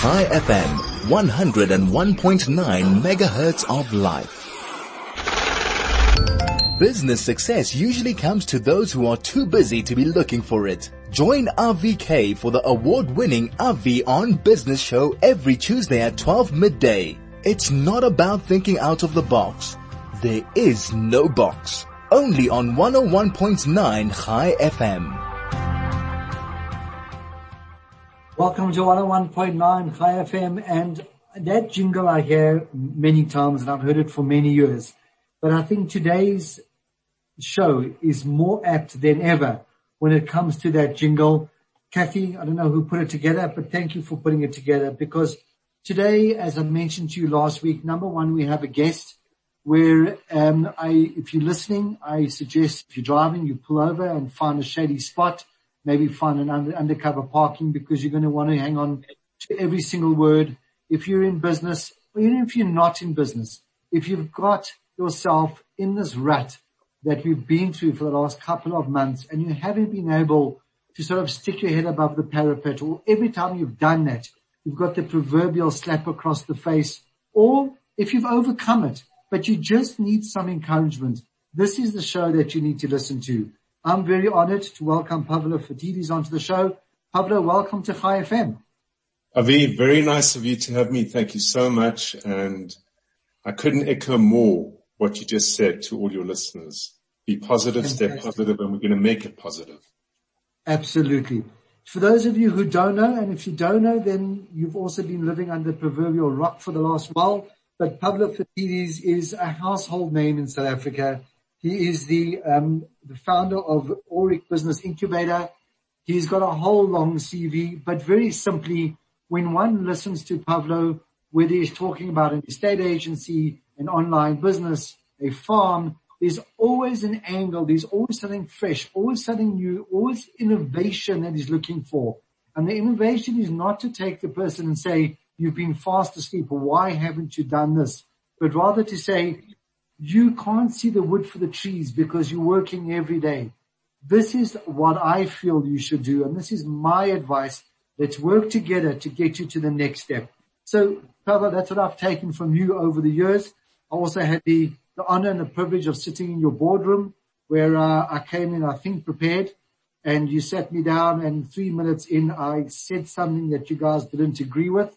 Chai FM, 101.9 megahertz of life. Business success usually comes to those who are too busy to be looking for it. Join RVK for the award-winning RV on Business show every Tuesday at 12 midday. It's not about thinking out of the box. There is no box. Only on 101.9 Chai FM. Welcome to 101.9 Chai FM and that jingle I hear many times and I've heard it for many years. But I think today's show is more apt than ever when it comes to that jingle. Kathy, I don't know who put it together, but thank you for putting it together because today, as I mentioned to you last week, number one, we have a guest where, um, I, if you're listening, I suggest if you're driving, you pull over and find a shady spot, maybe find an under, undercover parking because you're going to want to hang on to every single word. If you're in business, or even if you're not in business, if you've got yourself in this rut that we've been through for the last couple of months and you haven't been able to sort of stick your head above the parapet or every time you've done that, you've got the proverbial slap across the face or if you've overcome it, but you just need some encouragement. This is the show that you need to listen to. I'm very honored to welcome Pavlo Phitidis onto the show. Pavlo, welcome to Chai FM. Avi, very nice of you to have me. Thank you so much. And I couldn't echo more what you just said to all your listeners. Be positive, Fantastic. stay positive, and we're going to make it positive. Absolutely. For those of you who don't know, and if you don't know, then you've also been living under proverbial rock for the last while. But Pavlo Phitidis is a household name in South Africa. He is the, um, the founder of Aurik Business Incubator. He's got a whole long CV, but very simply, when one listens to Pavlo, whether he's talking about an estate agency, an online business, a farm, there's always an angle. There's always something fresh, always something new, always innovation that he's looking for. And the innovation is not to take the person and say, you've been fast asleep. Why haven't you done this? But rather to say, you can't see the wood for the trees because you're working every day. This is what I feel you should do. And this is my advice. Let's work together to get you to the next step. So, Pavlo, that's what I've taken from you over the years. I also had the, the honor and the privilege of sitting in your boardroom where uh, I came in, I think, prepared and you sat me down and three minutes in, I said something that you guys didn't agree with.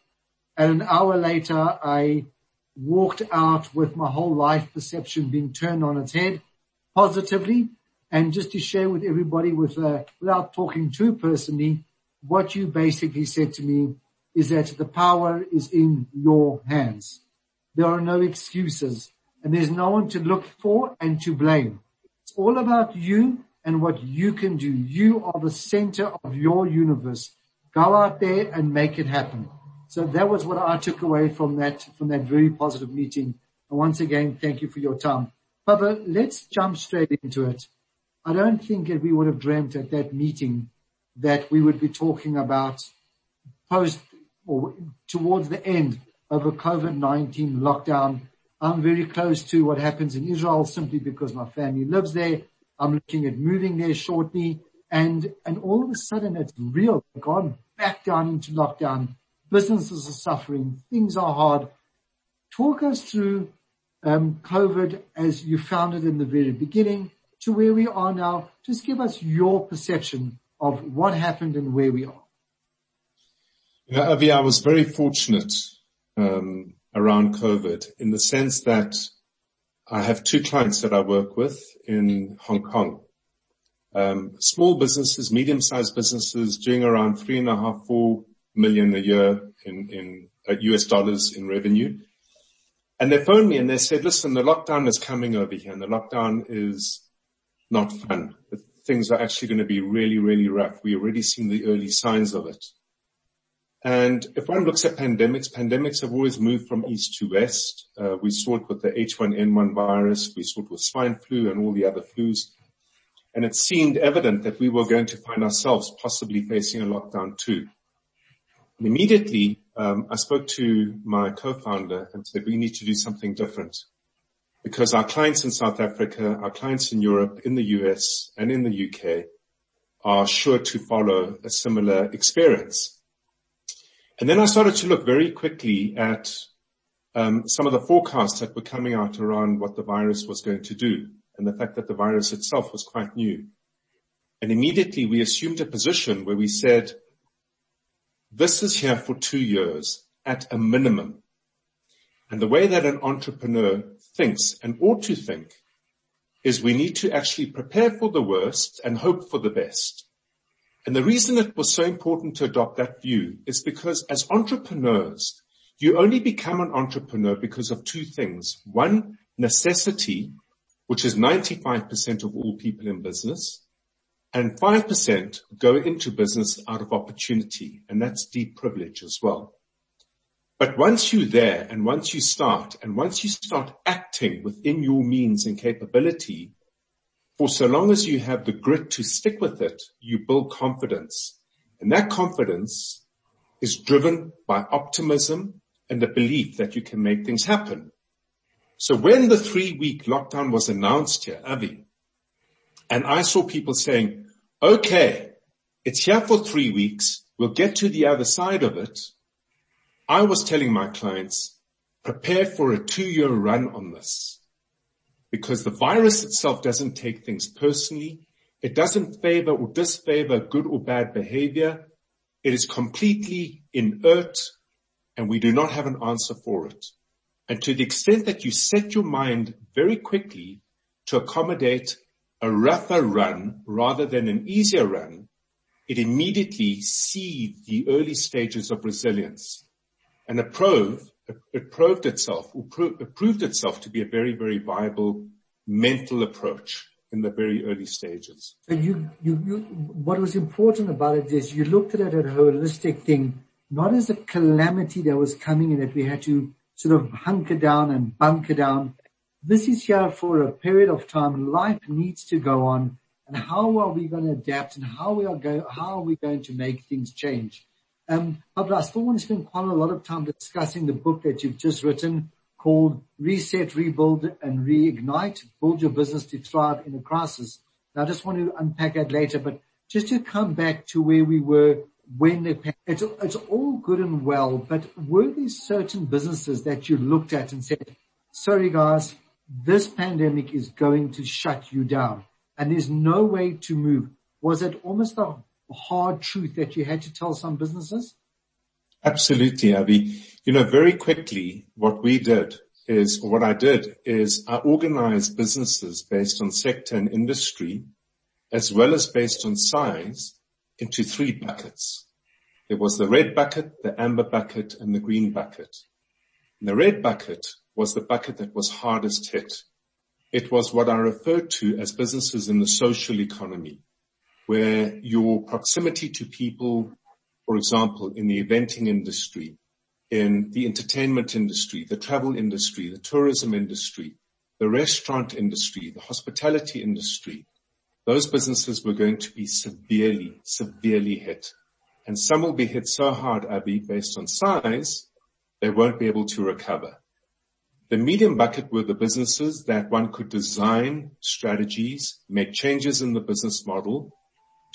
And an hour later, I walked out with my whole life perception being turned on its head positively. And just to share with everybody with, uh, without talking too personally, what you basically said to me is that the power is in your hands. There are no excuses and there's no one to look for and to blame. It's all about you and what you can do. You are the center of your universe. Go out there and make it happen. So that was what I took away from that, from that very positive meeting. And once again, thank you for your time. Papa, let's jump straight into it. I don't think that we would have dreamt at that meeting that we would be talking about post or towards the end of a COVID-19 lockdown. I'm very close to what happens in Israel simply because my family lives there. I'm looking at moving there shortly and, and all of a sudden it's real. Gone back down into lockdown. Businesses are suffering. Things are hard. Talk us through um, COVID as you found it in the very beginning to where we are now. Just give us your perception of what happened and where we are. You know, Avi, I was very fortunate um, around COVID in the sense that I have two clients that I work with in Hong Kong. Um, small businesses, medium-sized businesses doing around three and a half, four million a year in, in uh, US dollars in revenue. And they phoned me and they said, listen, the lockdown is coming over here and the lockdown is not fun. Things are actually going to be really, really rough. We're already seeing the early signs of it. And if one looks at pandemics, pandemics have always moved from east to west. Uh, we saw it with the H1N1 virus. We saw it with swine flu and all the other flus. And it seemed evident that we were going to find ourselves possibly facing a lockdown too. And immediately, um, I spoke to my co-founder and said, we need to do something different because our clients in South Africa, our clients in Europe, in the US and in the UK are sure to follow a similar experience. And then I started to look very quickly at um, some of the forecasts that were coming out around what the virus was going to do and the fact that the virus itself was quite new. And immediately we assumed a position where we said, this is here for two years at a minimum. And the way that an entrepreneur thinks and ought to think is we need to actually prepare for the worst and hope for the best. And the reason it was so important to adopt that view is because as entrepreneurs, you only become an entrepreneur because of two things. One, necessity, which is 95% of all people in business, and 5% go into business out of opportunity, and that's deep privilege as well. But once you're there and once you start and once you start acting within your means and capability, for so long as you have the grit to stick with it, you build confidence. And that confidence is driven by optimism and the belief that you can make things happen. So when the three week lockdown was announced here, Avi, and I saw people saying, okay, it's here for three weeks. We'll get to the other side of it. I was telling my clients, prepare for a two year run on this because the virus itself doesn't take things personally. It doesn't favor or disfavor good or bad behavior. It is completely inert and we do not have an answer for it. And to the extent that you set your mind very quickly to accommodate a rougher run rather than an easier run, it immediately seeds the early stages of resilience. And it proved, it proved itself, it proved itself to be a very, very viable mental approach in the very early stages. And you, you, you, what was important about it is you looked at it as a holistic thing, not as a calamity that was coming and that we had to sort of hunker down and bunker down. This is here for a period of time. Life needs to go on. And how are we going to adapt and how we are going, how are we going to make things change? Um, but I still want to spend quite a lot of time discussing the book that you've just written called Reset, Rebuild and Reignite, Build Your Business to Thrive in a Crisis. Now I just want to unpack that later, but just to come back to where we were when the, it's, it's all good and well, but were there certain businesses that you looked at and said, sorry guys, this pandemic is going to shut you down and there's no way to move. Was it almost a hard truth that you had to tell some businesses? Absolutely, Avi. You know, very quickly, what we did is, or what I did is I organized businesses based on sector and industry, as well as based on size into three buckets. There was the red bucket, the amber bucket, and the green bucket. And the red bucket was the bucket that was hardest hit. It was what I referred to as businesses in the social economy where your proximity to people, for example, in the eventing industry, in the entertainment industry, the travel industry, the tourism industry, the restaurant industry, the hospitality industry, those businesses were going to be severely, severely hit. And some will be hit so hard, Avi, based on size, they won't be able to recover. The medium bucket were the businesses that one could design strategies, make changes in the business model,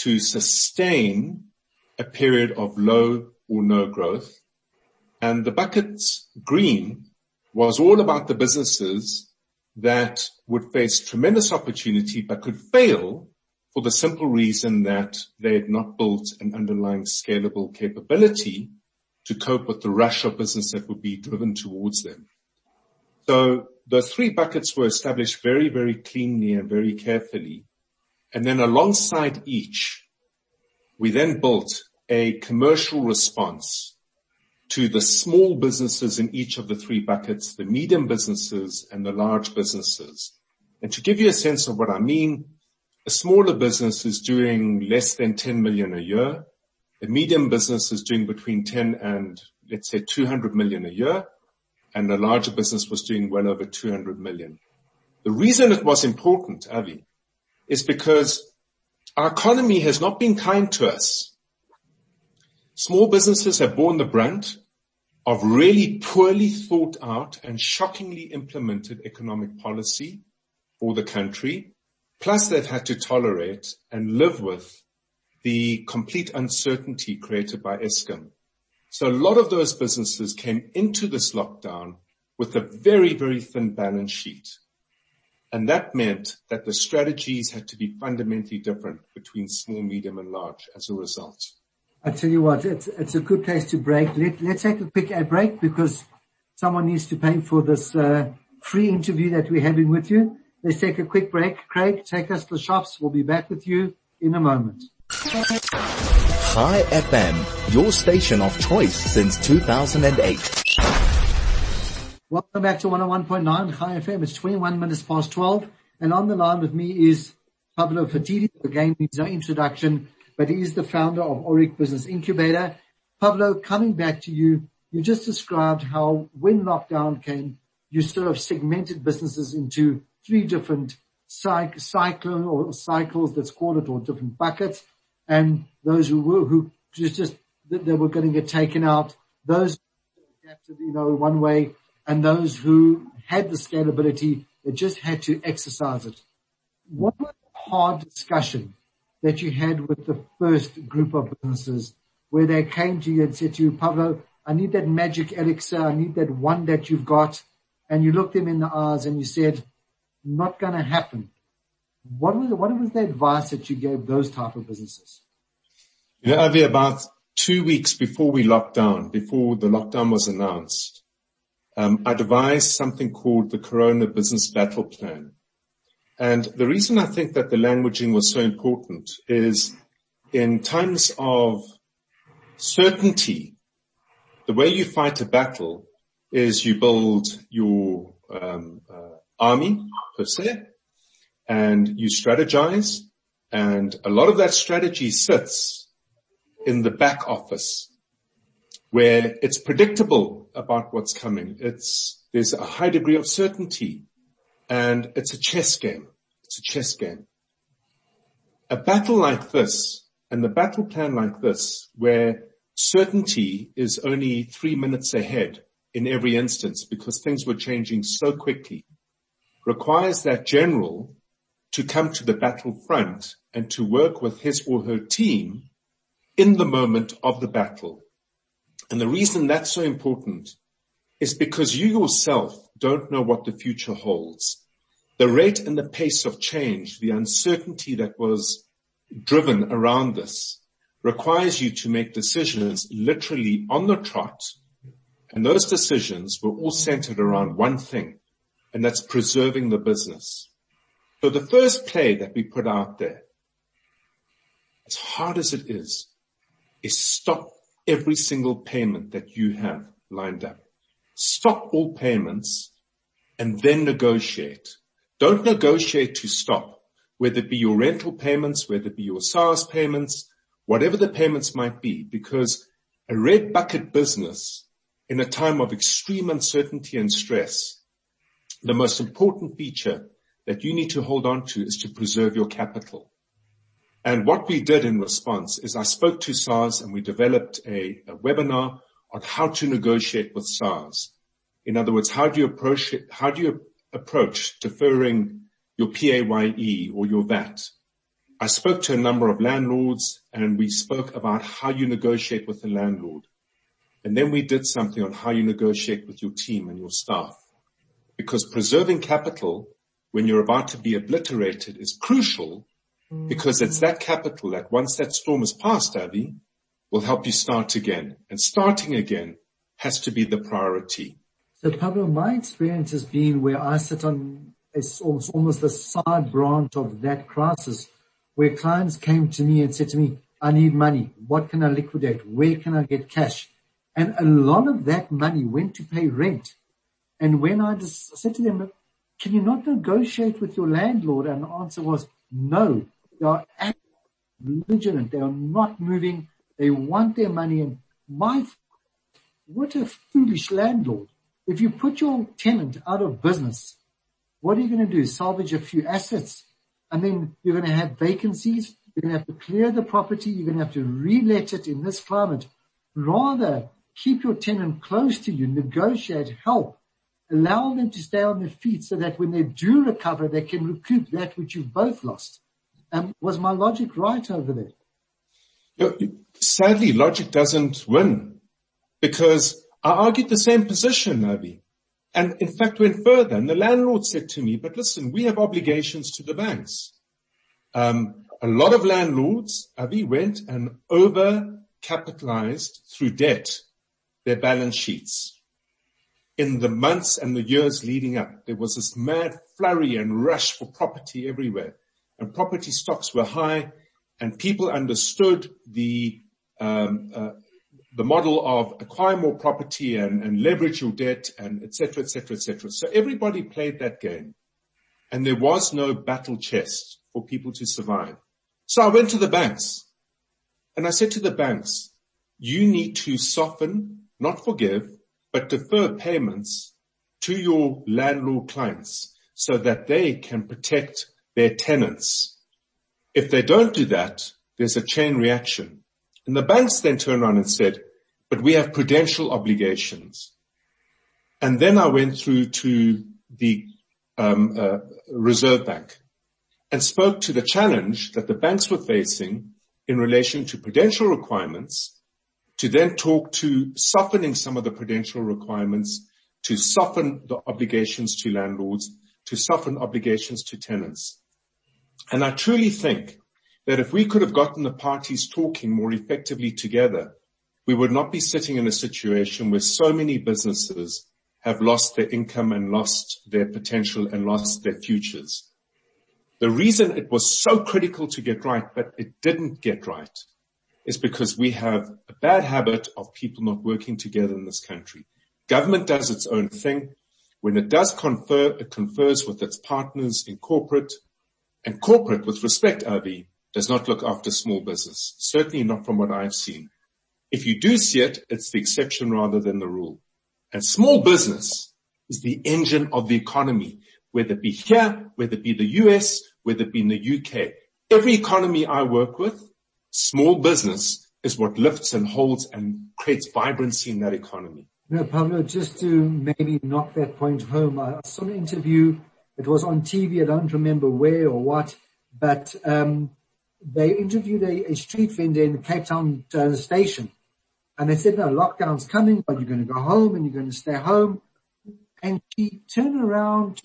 to sustain a period of low or no growth. And the buckets green was all about the businesses that would face tremendous opportunity but could fail for the simple reason that they had not built an underlying scalable capability to cope with the rush of business that would be driven towards them. So the three buckets were established very, very cleanly and very carefully. And then alongside each, we then built a commercial response to the small businesses in each of the three buckets, the medium businesses and the large businesses. And to give you a sense of what I mean, a smaller business is doing less than 10 million a year. A medium business is doing between 10 and let's say 200 million a year. And a larger business was doing well over 200 million. The reason it was important, Avi, is because our economy has not been kind to us. Small businesses have borne the brunt of really poorly thought out and shockingly implemented economic policy for the country. Plus they've had to tolerate and live with the complete uncertainty created by Eskom. So a lot of those businesses came into this lockdown with a very, very thin balance sheet. And that meant that the strategies had to be fundamentally different between small, medium and large as a result. I tell you what, it's, it's a good place to break. Let, let's take a quick ad break because someone needs to pay for this uh, free interview that we're having with you. Let's take a quick break. Craig, take us to the shops. We'll be back with you in a moment. Chai FM, your station of choice since 2008. Welcome back to 101.9 Chai FM. It's 21 minutes past 12 and on the line with me is Pavlo Fatidi. Again, needs no introduction, but he is the founder of Aurik Business Incubator. Pavlo, coming back to you, you just described how when lockdown came, you sort of segmented businesses into three different cyc- cyclone or cycles, let's call it, or different buckets. And those who were, who just, just, they were going to get taken out. Those adapted, you know, one way and those who had the scalability, they just had to exercise it. What was the hard discussion that you had with the first group of businesses where they came to you and said to you, Pavlo, I need that magic elixir. I need that one that you've got. And you looked them in the eyes and you said, not going to happen. What was, what was the advice that you gave those type of businesses? You know, Avi, about two weeks before we locked down, before the lockdown was announced, um, I devised something called the Corona Business Battle Plan. And the reason I think that the languaging was so important is in times of certainty, the way you fight a battle is you build your um, uh, army per se, and you strategize, and a lot of that strategy sits in the back office where it's predictable about what's coming. It's, there's a high degree of certainty and it's a chess game. It's a chess game. A battle like this and the battle plan like this where certainty is only three minutes ahead in every instance because things were changing so quickly requires that general to come to the battlefront and to work with his or her team in the moment of the battle and the reason that's so important is because you yourself don't know what the future holds. The rate and the pace of change, the uncertainty that was driven around this requires you to make decisions literally on the trot. And those decisions were all centered around one thing, and that's preserving the business. So the first play that we put out there, as hard as it is, is stop every single payment that you have lined up. Stop all payments and then negotiate. Don't negotiate to stop, whether it be your rental payments, whether it be your SARS payments, whatever the payments might be, because a red bucket business in a time of extreme uncertainty and stress, the most important feature that you need to hold on to is to preserve your capital. And what we did in response is I spoke to SARS and we developed a, a webinar on how to negotiate with SARS. In other words, how do you approach? How do you approach deferring your PAYE or your VAT? I spoke to a number of landlords and we spoke about how you negotiate with the landlord. And then we did something on how you negotiate with your team and your staff. Because preserving capital when you're about to be obliterated is crucial because it's that capital that once that storm is past, Avi, will help you start again. And starting again has to be the priority. So Pavlo, my experience has been where I sit on it's almost, almost a side branch of that crisis where clients came to me and said to me, I need money. What can I liquidate? Where can I get cash? And a lot of that money went to pay rent. And when I just said to them, can you not negotiate with your landlord? And the answer was no. They are vigilant. They are not moving. They want their money. And my, what a foolish landlord. If you put your tenant out of business, what are you going to do? Salvage a few assets and then you're going to have vacancies. You're going to have to clear the property. You're going to have to relet it in this climate. Rather keep your tenant close to you, negotiate, help, allow them to stay on their feet so that when they do recover, they can recoup that which you've both lost. Um, was my logic right over there? sadly, logic doesn't win. because I argued the same position, Avi. And in fact went further and the landlord said to me, but listen, we have obligations to the banks. Um, a lot of landlords, Avi, went and over capitalized through debt their balance sheets. In the months and the years leading up, there was this mad flurry and rush for property everywhere and property stocks were high and people understood the, um, uh, the model of acquire more property and, leverage your debt and et cetera, et cetera, et cetera. So everybody played that game and there was no battle chest for people to survive. So I went to the banks and I said to the banks, you need to soften, not forgive, but defer payments to your landlord clients so that they can protect their tenants. If they don't do that, there's a chain reaction. And the banks then turned around and said, but we have prudential obligations. And then I went through to the um, uh, Reserve Bank and spoke to the challenge that the banks were facing in relation to prudential requirements to then talk to softening some of the prudential requirements to soften the obligations to landlords, to soften obligations to tenants. And I truly think that if we could have gotten the parties talking more effectively together, we would not be sitting in a situation where so many businesses have lost their income and lost their potential and lost their futures. The reason it was so critical to get right, but it didn't get right, is because we have a bad habit of people not working together in this country. Government does its own thing. When it does confer, it confers with its partners in corporate, and corporate, with respect, Avi, does not look after small business. Certainly not from what I've seen. If you do see it, it's the exception rather than the rule. And small business is the engine of the economy, whether it be here, whether it be the US, whether it be in the UK. Every economy I work with, small business is what lifts and holds and creates vibrancy in that economy. No, Pavlo, just to maybe knock that point home, I saw an interview. It was on TV. I don't remember where or what, but um, they interviewed a, a, street vendor in Cape Town uh, station, and they said, no, lockdown's coming, but you're going to go home and you're going to stay home. And she turned around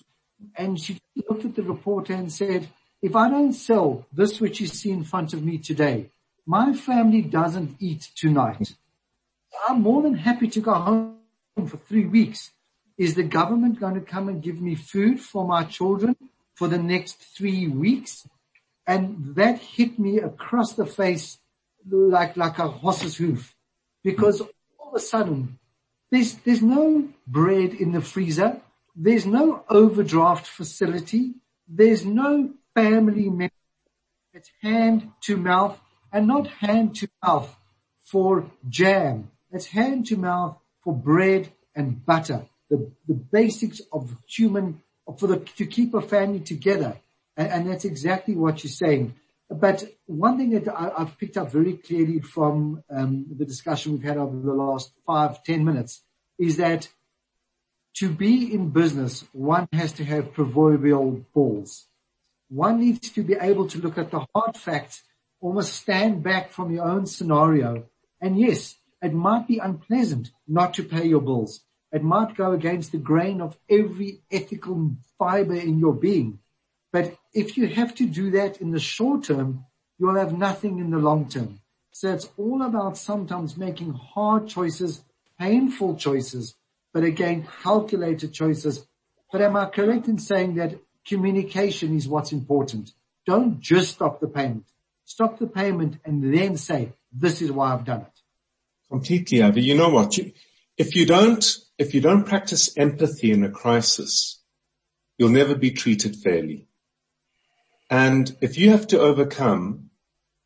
and she looked at the reporter and said, if I don't sell this which you see in front of me today, my family doesn't eat tonight. I'm more than happy to go home for three weeks. Is the government going to come and give me food for my children for the next three weeks? And that hit me across the face like, like a horse's hoof because all of a sudden there's, there's no bread in the freezer. There's no overdraft facility. There's no family member. It's hand to mouth and not hand to mouth for jam. It's hand to mouth for bread and butter. The, the basics of human, for the, to keep a family together. And, and that's exactly what you're saying. But one thing that I, have picked up very clearly from um, the discussion we've had over the last five, ten minutes is that to be in business, one has to have proverbial balls. One needs to be able to look at the hard facts, almost stand back from your own scenario. And yes, it might be unpleasant not to pay your bills. It might go against the grain of every ethical fiber in your being. But if you have to do that in the short term, you'll have nothing in the long term. So it's all about sometimes making hard choices, painful choices, but again, calculated choices. But am I correct in saying that communication is what's important? Don't just stop the payment. Stop the payment and then say, this is why I've done it. Completely, Avi. You know what? If you don't, if you don't practice empathy in a crisis, you'll never be treated fairly. And if you have to overcome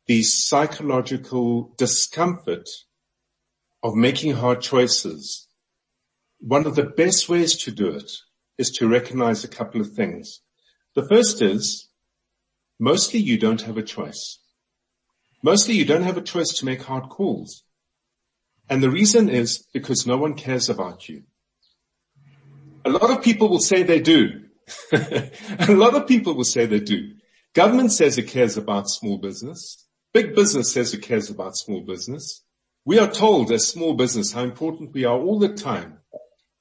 the psychological discomfort of making hard choices, one of the best ways to do it is to recognize a couple of things. The first is mostly you don't have a choice. Mostly you don't have a choice to make hard calls. And the reason is because no one cares about you. A lot of people will say they do. a lot of people will say they do. Government says it cares about small business. Big business says it cares about small business. We are told as small business how important we are all the time.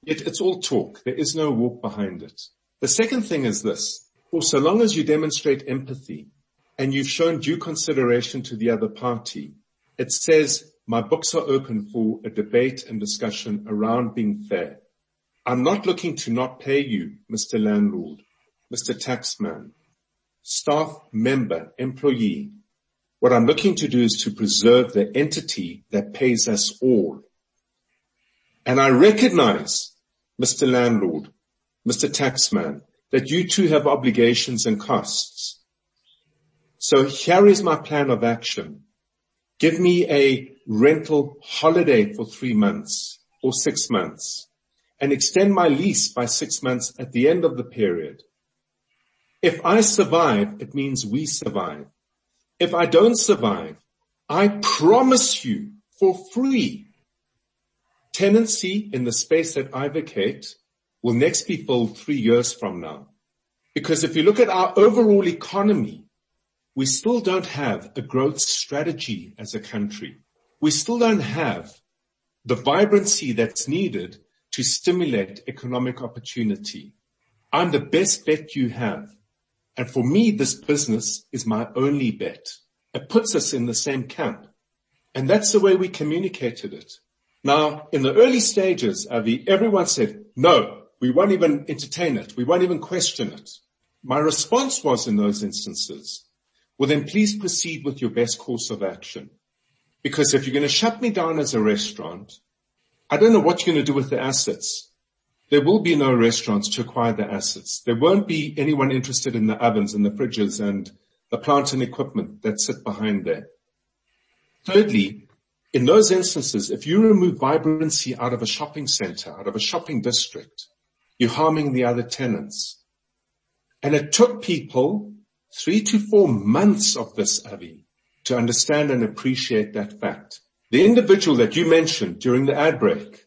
Yet it's all talk. There is no walk behind it. The second thing is this. For so long as you demonstrate empathy and you've shown due consideration to the other party, it says my books are open for a debate and discussion around being fair. I'm not looking to not pay you, Mr. Landlord, Mr. Taxman, staff member, employee. What I'm looking to do is to preserve the entity that pays us all. And I recognize, Mr. Landlord, Mr. Taxman, that you too have obligations and costs. So here is my plan of action. Give me a rental holiday for three months or six months and extend my lease by six months at the end of the period. If I survive, it means we survive. If I don't survive, I promise you for free tenancy in the space that I vacate will next be filled three years from now. Because if you look at our overall economy, we still don't have a growth strategy as a country. We still don't have the vibrancy that's needed to stimulate economic opportunity. I'm the best bet you have. And for me, this business is my only bet. It puts us in the same camp. And that's the way we communicated it. Now, in the early stages, Avi, everyone said, no, we won't even entertain it. We won't even question it. My response was in those instances, well then please proceed with your best course of action. Because if you're going to shut me down as a restaurant, I don't know what you're going to do with the assets. There will be no restaurants to acquire the assets. There won't be anyone interested in the ovens and the fridges and the plant and equipment that sit behind there. Thirdly, in those instances, if you remove vibrancy out of a shopping center, out of a shopping district, you're harming the other tenants. And it took people three to four months of this, Avi, to understand and appreciate that fact. The individual that you mentioned during the ad break,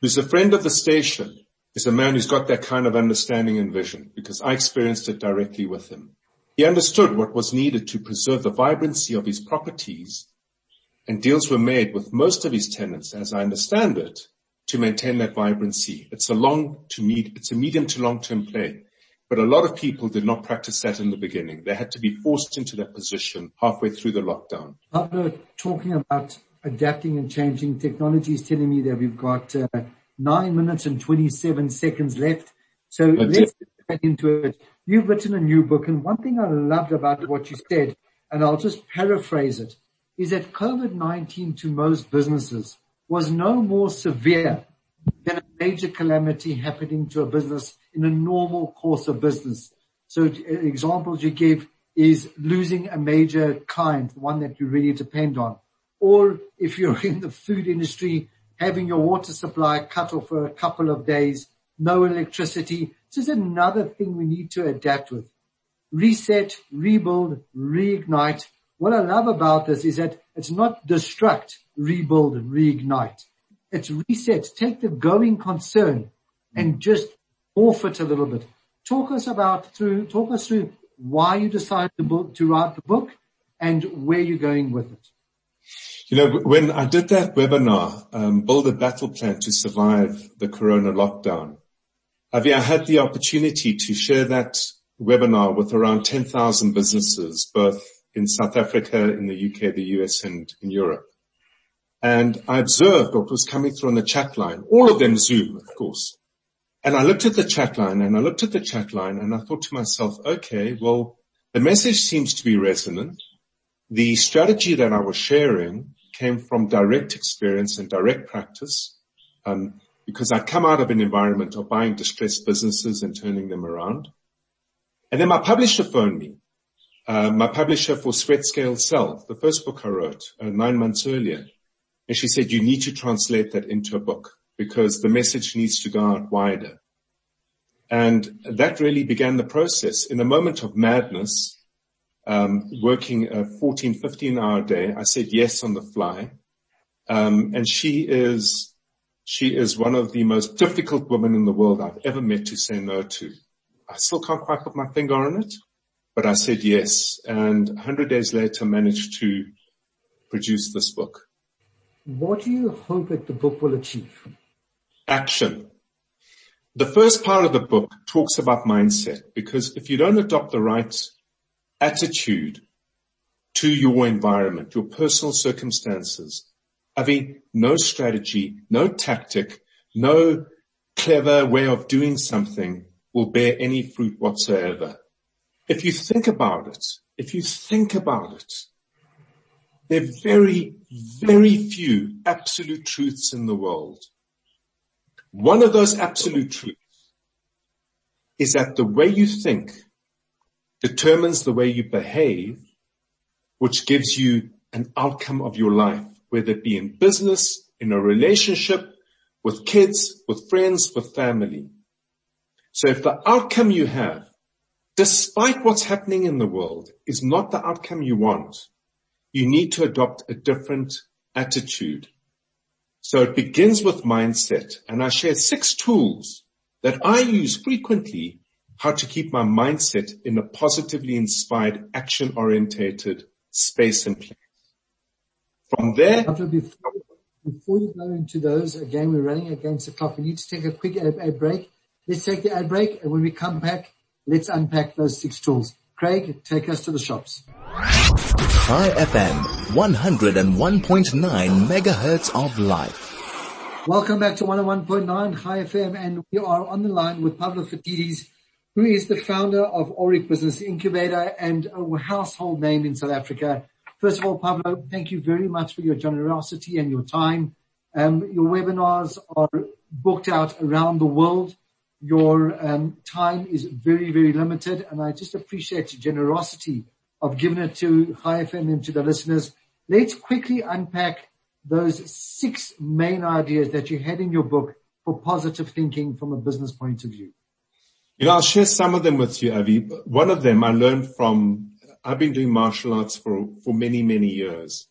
who's a friend of the station, is a man who's got that kind of understanding and vision because I experienced it directly with him. He understood what was needed to preserve the vibrancy of his properties and deals were made with most of his tenants, as I understand it, to maintain that vibrancy. It's a long to meet, it's a medium to long term play. But a lot of people did not practice that in the beginning. They had to be forced into that position halfway through the lockdown. Pavlo, talking about adapting and changing, technology is telling me that we've got uh, nine minutes and 27 seconds left. So let's get into it. You've written a new book and one thing I loved about what you said, and I'll just paraphrase it, is that COVID-19 to most businesses was no more severe than a major calamity happening to a business in a normal course of business. So examples you give is losing a major client, one that you really depend on. Or if you're in the food industry, having your water supply cut off for a couple of days, no electricity. This is another thing we need to adapt with. Reset, rebuild, reignite. What I love about this is that it's not destruct, rebuild, reignite. It's reset. Take the going concern and just morph it a little bit. Talk us about through, talk us through why you decided to, book, to write the book and where you're going with it. You know, when I did that webinar, um, build a battle plan to survive the corona lockdown, Avi, I had the opportunity to share that webinar with around 10,000 businesses, both in South Africa, in the UK, the US and in Europe. And I observed what was coming through on the chat line, all of them Zoom, of course. And I looked at the chat line and I looked at the chat line and I thought to myself, okay, well, the message seems to be resonant. The strategy that I was sharing came from direct experience and direct practice, um, because I'd come out of an environment of buying distressed businesses and turning them around. And then my publisher phoned me. Uh, my publisher for Sweat Scale Sell, the first book I wrote uh, nine months earlier. And she said, you need to translate that into a book because the message needs to go out wider. And that really began the process. In a moment of madness, um, working a 14, 15 hour day, I said yes on the fly. Um, and she is, she is one of the most difficult women in the world I've ever met to say no to. I still can't quite put my finger on it, but I said yes. And 100 days later managed to produce this book. What do you hope that the book will achieve? Action. The first part of the book talks about mindset because if you don't adopt the right attitude to your environment, your personal circumstances, having no strategy, no tactic, no clever way of doing something will bear any fruit whatsoever. If you think about it, if you think about it, there are very, very few absolute truths in the world. One of those absolute truths is that the way you think determines the way you behave, which gives you an outcome of your life, whether it be in business, in a relationship, with kids, with friends, with family. So if the outcome you have, despite what's happening in the world, is not the outcome you want, you need to adopt a different attitude. So it begins with mindset and I share six tools that I use frequently how to keep my mindset in a positively inspired, action orientated space and place. From there, before, before you go into those, again, we're running against the clock. We need to take a quick ad, ad break. Let's take the ad break and when we come back, let's unpack those six tools. Craig, take us to the shops. Chai FM, 101.9 megahertz of life. Welcome back to 101.9 Chai FM and we are on the line with Pavlo Phitidis, who is the founder of Aurik Business Incubator and a household name in South Africa. First of all, Pavlo, thank you very much for your generosity and your time. Um, your webinars are booked out around the world. Your um, time is very, very limited, and I just appreciate your generosity of giving it to Chai FM and to the listeners. Let's quickly unpack those six main ideas that you had in your book for positive thinking from a business point of view. You know, I'll share some of them with you, Avi. One of them I learned from, I've been doing martial arts for, for many, many years.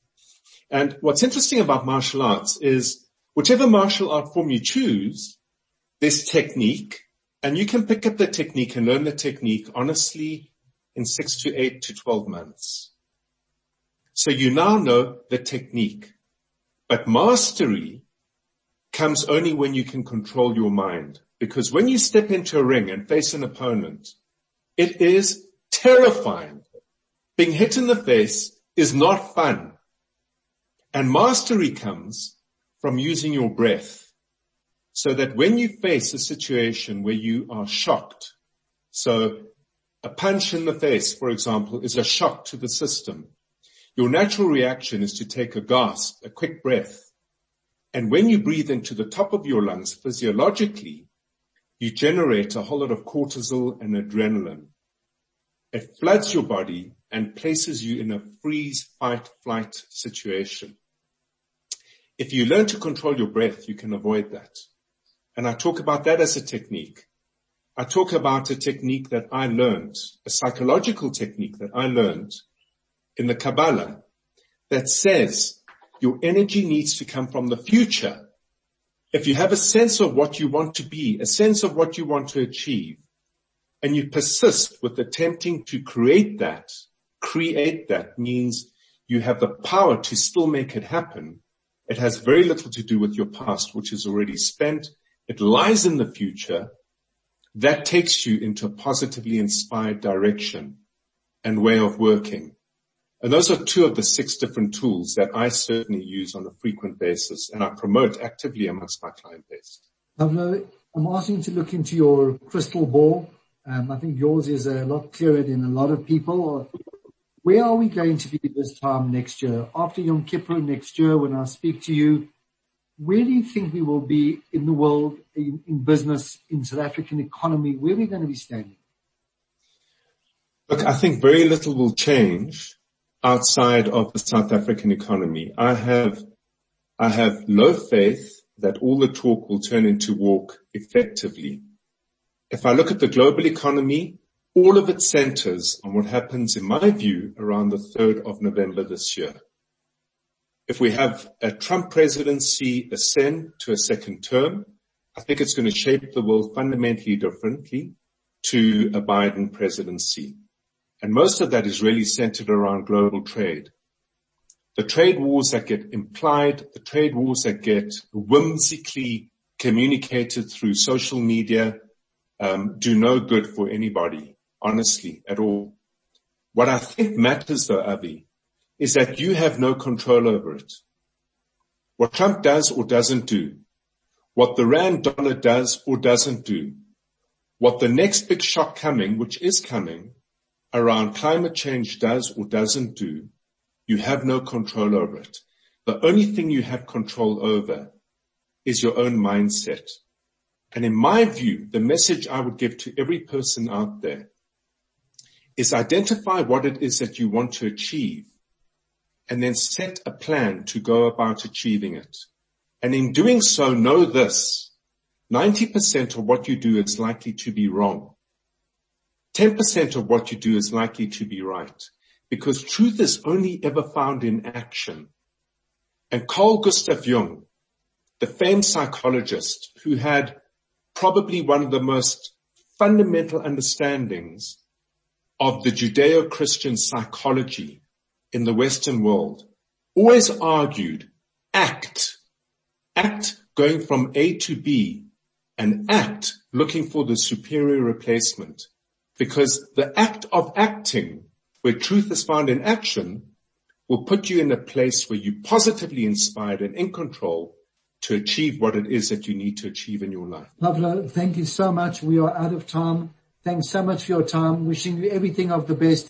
And what's interesting about martial arts is whichever martial art form you choose, there's technique and you can pick up the technique and learn the technique honestly in six to eight to 12 months. So you now know the technique, but mastery comes only when you can control your mind. Because when you step into a ring and face an opponent, it is terrifying. Being hit in the face is not fun. And mastery comes from using your breath so that when you face a situation where you are shocked, so a punch in the face, for example, is a shock to the system. Your natural reaction is to take a gasp, a quick breath. And when you breathe into the top of your lungs physiologically, you generate a whole lot of cortisol and adrenaline. It floods your body and places you in a freeze, fight, flight situation. If you learn to control your breath, you can avoid that. And I talk about that as a technique. I talk about a technique that I learned, a psychological technique that I learned in the Kabbalah that says your energy needs to come from the future. If you have a sense of what you want to be, a sense of what you want to achieve, and you persist with attempting to create that, create that means you have the power to still make it happen. It has very little to do with your past, which is already spent it lies in the future. That takes you into a positively inspired direction and way of working. And those are two of the six different tools that I certainly use on a frequent basis and I promote actively amongst my client base. Pavlo, I'm asking to look into your crystal ball. Um, I think yours is a lot clearer than a lot of people. Where are we going to be this time next year? After Yom Kippur next year, when I speak to you, where do you think we will be in the world, in, in business, in South African economy? Where are we going to be standing? Look, I think very little will change outside of the South African economy. I have, I have low faith that all the talk will turn into walk effectively. If I look at the global economy, all of it centers on what happens, in my view, around the 3rd of November this year if we have a Trump presidency ascend to a second term, I think it's going to shape the world fundamentally differently to a Biden presidency. And most of that is really centered around global trade. the trade wars that get implied, the trade wars that get whimsically communicated through social media, um, do no good for anybody, honestly, at all. What I think matters though, Avi, is that you have no control over it. What Trump does or doesn't do, what the Rand dollar does or doesn't do, what the next big shock coming, which is coming, around climate change does or doesn't do, you have no control over it. The only thing you have control over is your own mindset. And in my view, the message I would give to every person out there is identify what it is that you want to achieve and then set a plan to go about achieving it. And in doing so, know this, 90% of what you do is likely to be wrong. 10% of what you do is likely to be right because truth is only ever found in action. And Carl Gustav Jung, the famed psychologist who had probably one of the most fundamental understandings of the Judeo-Christian psychology in the Western world, always argued act, act going from A to B and act looking for the superior replacement because the act of acting where truth is found in action will put you in a place where you're positively inspired and in control to achieve what it is that you need to achieve in your life. Pavlo, thank you so much. We are out of time. Thanks so much for your time. Wishing you everything of the best.